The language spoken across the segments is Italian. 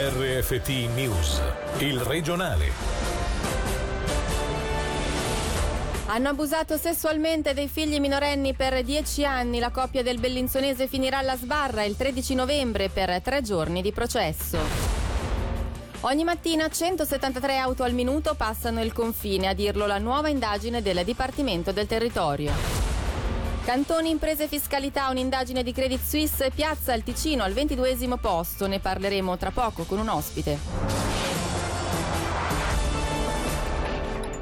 RFT News, il regionale. Hanno abusato sessualmente dei figli minorenni per dieci anni. La coppia del Bellinzonese finirà alla sbarra il 13 novembre per tre giorni di processo. Ogni mattina 173 auto al minuto passano il confine, a dirlo la nuova indagine del Dipartimento del Territorio. Cantoni Imprese Fiscalità, un'indagine di Credit Suisse piazza il Ticino al 22 posto. Ne parleremo tra poco con un ospite.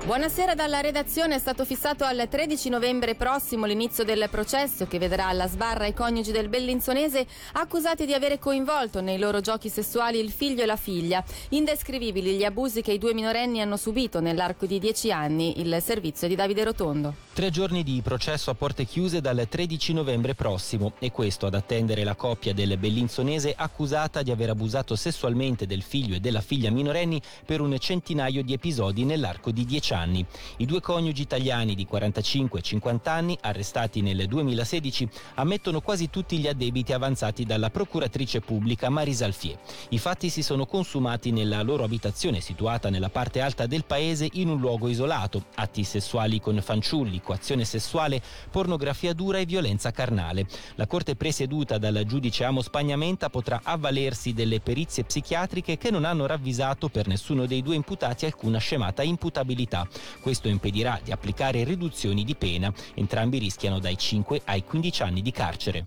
Buonasera dalla redazione. È stato fissato al 13 novembre prossimo l'inizio del processo che vedrà alla sbarra i coniugi del Bellinzonese accusati di avere coinvolto nei loro giochi sessuali il figlio e la figlia. Indescrivibili gli abusi che i due minorenni hanno subito nell'arco di dieci anni. Il servizio di Davide Rotondo. Tre giorni di processo a porte chiuse dal 13 novembre prossimo e questo ad attendere la coppia del Bellinzonese accusata di aver abusato sessualmente del figlio e della figlia minorenni per un centinaio di episodi nell'arco di dieci anni anni. I due coniugi italiani di 45 e 50 anni, arrestati nel 2016, ammettono quasi tutti gli addebiti avanzati dalla procuratrice pubblica Marisa Alfier. I fatti si sono consumati nella loro abitazione situata nella parte alta del paese in un luogo isolato, atti sessuali con fanciulli, coazione sessuale, pornografia dura e violenza carnale. La corte presieduta dal giudice Amos Spagnamenta potrà avvalersi delle perizie psichiatriche che non hanno ravvisato per nessuno dei due imputati alcuna scemata imputabilità. Questo impedirà di applicare riduzioni di pena. Entrambi rischiano dai 5 ai 15 anni di carcere.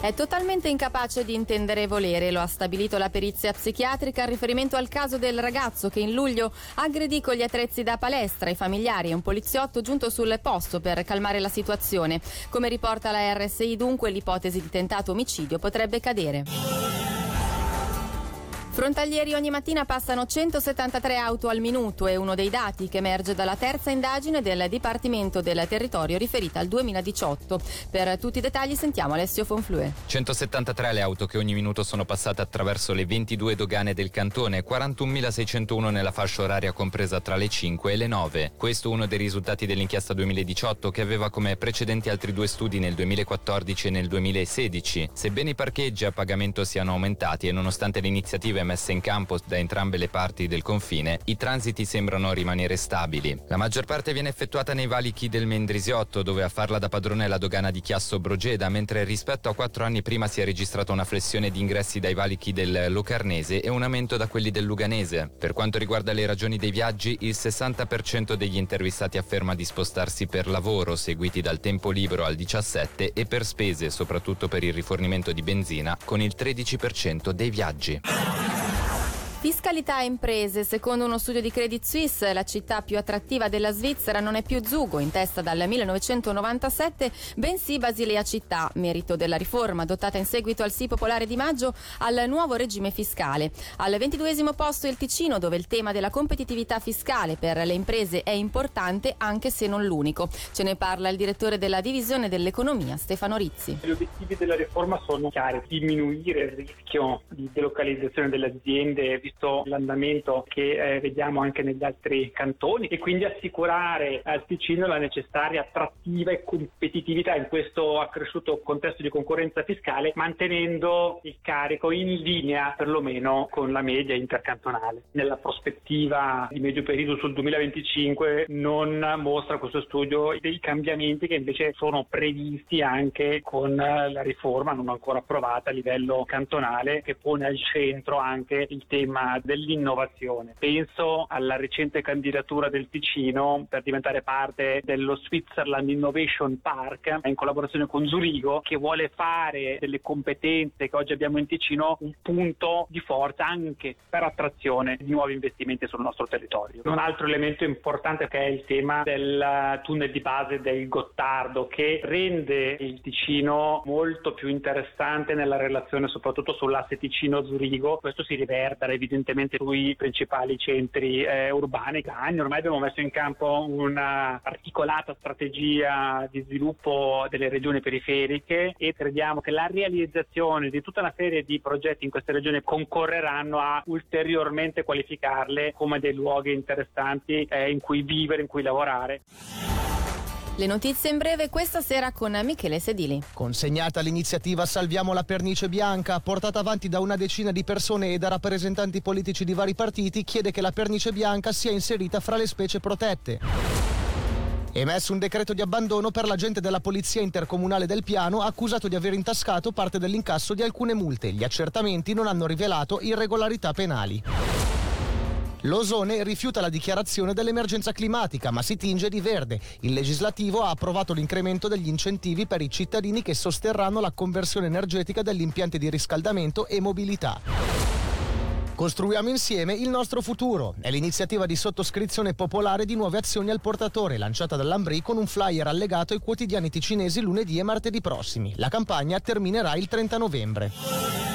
È totalmente incapace di intendere e volere, lo ha stabilito la perizia psichiatrica a riferimento al caso del ragazzo che in luglio aggredì con gli attrezzi da palestra i familiari e un poliziotto giunto sul posto per calmare la situazione. Come riporta la RSI dunque l'ipotesi di tentato omicidio potrebbe cadere. Frontalieri ogni mattina passano 173 auto al minuto è uno dei dati che emerge dalla terza indagine del Dipartimento del Territorio riferita al 2018. Per tutti i dettagli sentiamo Alessio Fonflue. 173 le auto che ogni minuto sono passate attraverso le 22 dogane del cantone, 41.601 nella fascia oraria compresa tra le 5 e le 9. Questo uno dei risultati dell'inchiesta 2018 che aveva come precedenti altri due studi nel 2014 e nel 2016. Sebbene i parcheggi a pagamento siano aumentati e nonostante le iniziative messe in campo da entrambe le parti del confine, i transiti sembrano rimanere stabili. La maggior parte viene effettuata nei valichi del Mendrisiotto, dove a farla da padrone è la dogana di Chiasso Brogeda, mentre rispetto a quattro anni prima si è registrata una flessione di ingressi dai valichi del Locarnese e un aumento da quelli del Luganese. Per quanto riguarda le ragioni dei viaggi, il 60% degli intervistati afferma di spostarsi per lavoro, seguiti dal tempo libero al 17% e per spese, soprattutto per il rifornimento di benzina, con il 13% dei viaggi. Fiscalità e imprese. Secondo uno studio di Credit Suisse, la città più attrattiva della Svizzera non è più Zugo, in testa dal 1997, bensì Basilea città, merito della riforma adottata in seguito al sì popolare di maggio al nuovo regime fiscale. Al ventiduesimo posto il Ticino, dove il tema della competitività fiscale per le imprese è importante, anche se non l'unico. Ce ne parla il direttore della divisione dell'economia, Stefano Rizzi. Gli obiettivi della riforma sono chiari, diminuire il rischio di delocalizzazione delle aziende visto l'andamento che eh, vediamo anche negli altri cantoni e quindi assicurare al Ticino la necessaria attrattiva e competitività in questo accresciuto contesto di concorrenza fiscale mantenendo il carico in linea perlomeno con la media intercantonale. Nella prospettiva di medio periodo sul 2025 non mostra questo studio dei cambiamenti che invece sono previsti anche con la riforma non ancora approvata a livello cantonale che pone al centro anche il tema tema dell'innovazione. Penso alla recente candidatura del Ticino per diventare parte dello Switzerland Innovation Park in collaborazione con Zurigo che vuole fare delle competenze che oggi abbiamo in Ticino un punto di forza anche per attrazione di nuovi investimenti sul nostro territorio. Un altro elemento importante che è il tema del tunnel di base del Gottardo che rende il Ticino molto più interessante nella relazione soprattutto sull'asse Ticino-Zurigo. Questo si riverbera evidentemente evidentemente sui principali centri eh, urbani. Da anni ormai abbiamo messo in campo una articolata strategia di sviluppo delle regioni periferiche e crediamo che la realizzazione di tutta una serie di progetti in queste regioni concorreranno a ulteriormente qualificarle come dei luoghi interessanti eh, in cui vivere, in cui lavorare. Le notizie in breve questa sera con Michele Sedili. Consegnata l'iniziativa Salviamo la pernice bianca, portata avanti da una decina di persone e da rappresentanti politici di vari partiti, chiede che la pernice bianca sia inserita fra le specie protette. Emesso un decreto di abbandono per l'agente della Polizia Intercomunale del Piano accusato di aver intascato parte dell'incasso di alcune multe. Gli accertamenti non hanno rivelato irregolarità penali. L'Osone rifiuta la dichiarazione dell'emergenza climatica ma si tinge di verde. Il legislativo ha approvato l'incremento degli incentivi per i cittadini che sosterranno la conversione energetica degli impianti di riscaldamento e mobilità. Costruiamo insieme il nostro futuro. È l'iniziativa di sottoscrizione popolare di nuove azioni al portatore, lanciata dall'Ambri con un flyer allegato ai quotidiani ticinesi lunedì e martedì prossimi. La campagna terminerà il 30 novembre.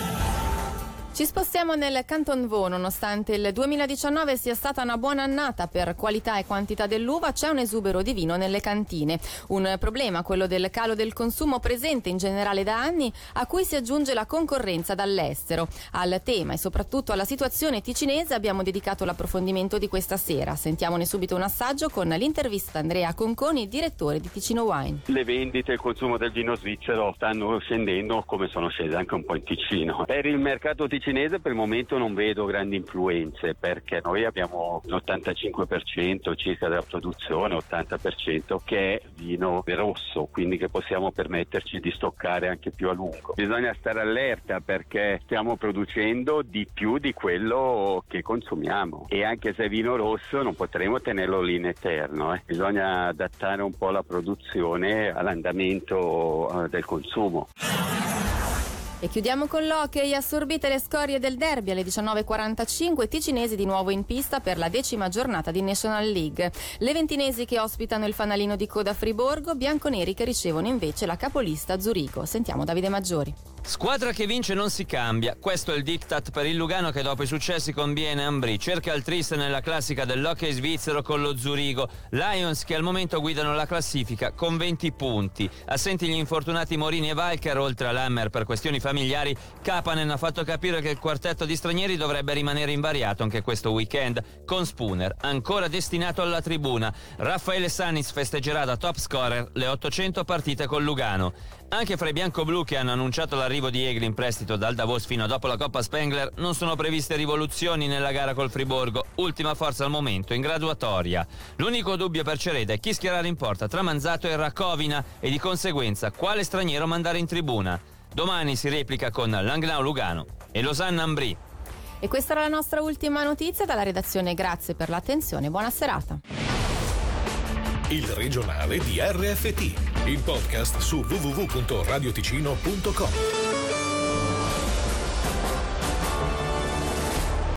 Ci spostiamo nel Canton Vaud, nonostante il 2019 sia stata una buona annata per qualità e quantità dell'uva, c'è un esubero di vino nelle cantine. Un problema, quello del calo del consumo presente in generale da anni, a cui si aggiunge la concorrenza dall'estero. Al tema e soprattutto alla situazione ticinese abbiamo dedicato l'approfondimento di questa sera. Sentiamone subito un assaggio con l'intervista Andrea Conconi, direttore di Ticino Wine. Le vendite e il consumo del vino svizzero stanno scendendo come sono scese anche un po' in Ticino. Per il mercato ticinese cinese per il momento non vedo grandi influenze perché noi abbiamo l'85% circa della produzione, 80% che è vino rosso, quindi che possiamo permetterci di stoccare anche più a lungo. Bisogna stare allerta perché stiamo producendo di più di quello che consumiamo e anche se è vino rosso non potremo tenerlo lì in eterno, eh. bisogna adattare un po' la produzione all'andamento eh, del consumo. E chiudiamo con l'hockey, assorbite le scorie del derby alle 19.45, ticinesi di nuovo in pista per la decima giornata di National League. Le ventinesi che ospitano il fanalino di coda Friborgo, bianconeri che ricevono invece la capolista Zurigo. Sentiamo Davide Maggiori. Squadra che vince non si cambia, questo è il diktat per il Lugano che dopo i successi con Biene Ambri cerca il triste nella classica dell'hockey svizzero con lo Zurigo. Lions che al momento guidano la classifica con 20 punti. Assenti gli infortunati Morini e Valker oltre all'Hammer per questioni familiari, Kapanen ha fatto capire che il quartetto di stranieri dovrebbe rimanere invariato anche questo weekend, con Spooner ancora destinato alla tribuna. Raffaele Sanis festeggerà da top scorer le 800 partite con Lugano. Anche fra i bianco-blu che hanno annunciato l'arrivo di Egli in prestito dal Davos fino a dopo la Coppa Spengler non sono previste rivoluzioni nella gara col Friborgo, ultima forza al momento in graduatoria. L'unico dubbio per Cereda è chi schierare in porta tra Manzato e Racovina e di conseguenza quale straniero mandare in tribuna. Domani si replica con Langnau Lugano e Losanna Ambri. E questa era la nostra ultima notizia dalla redazione. Grazie per l'attenzione, buona serata. Il regionale di RFT, il podcast su www.radioticino.com.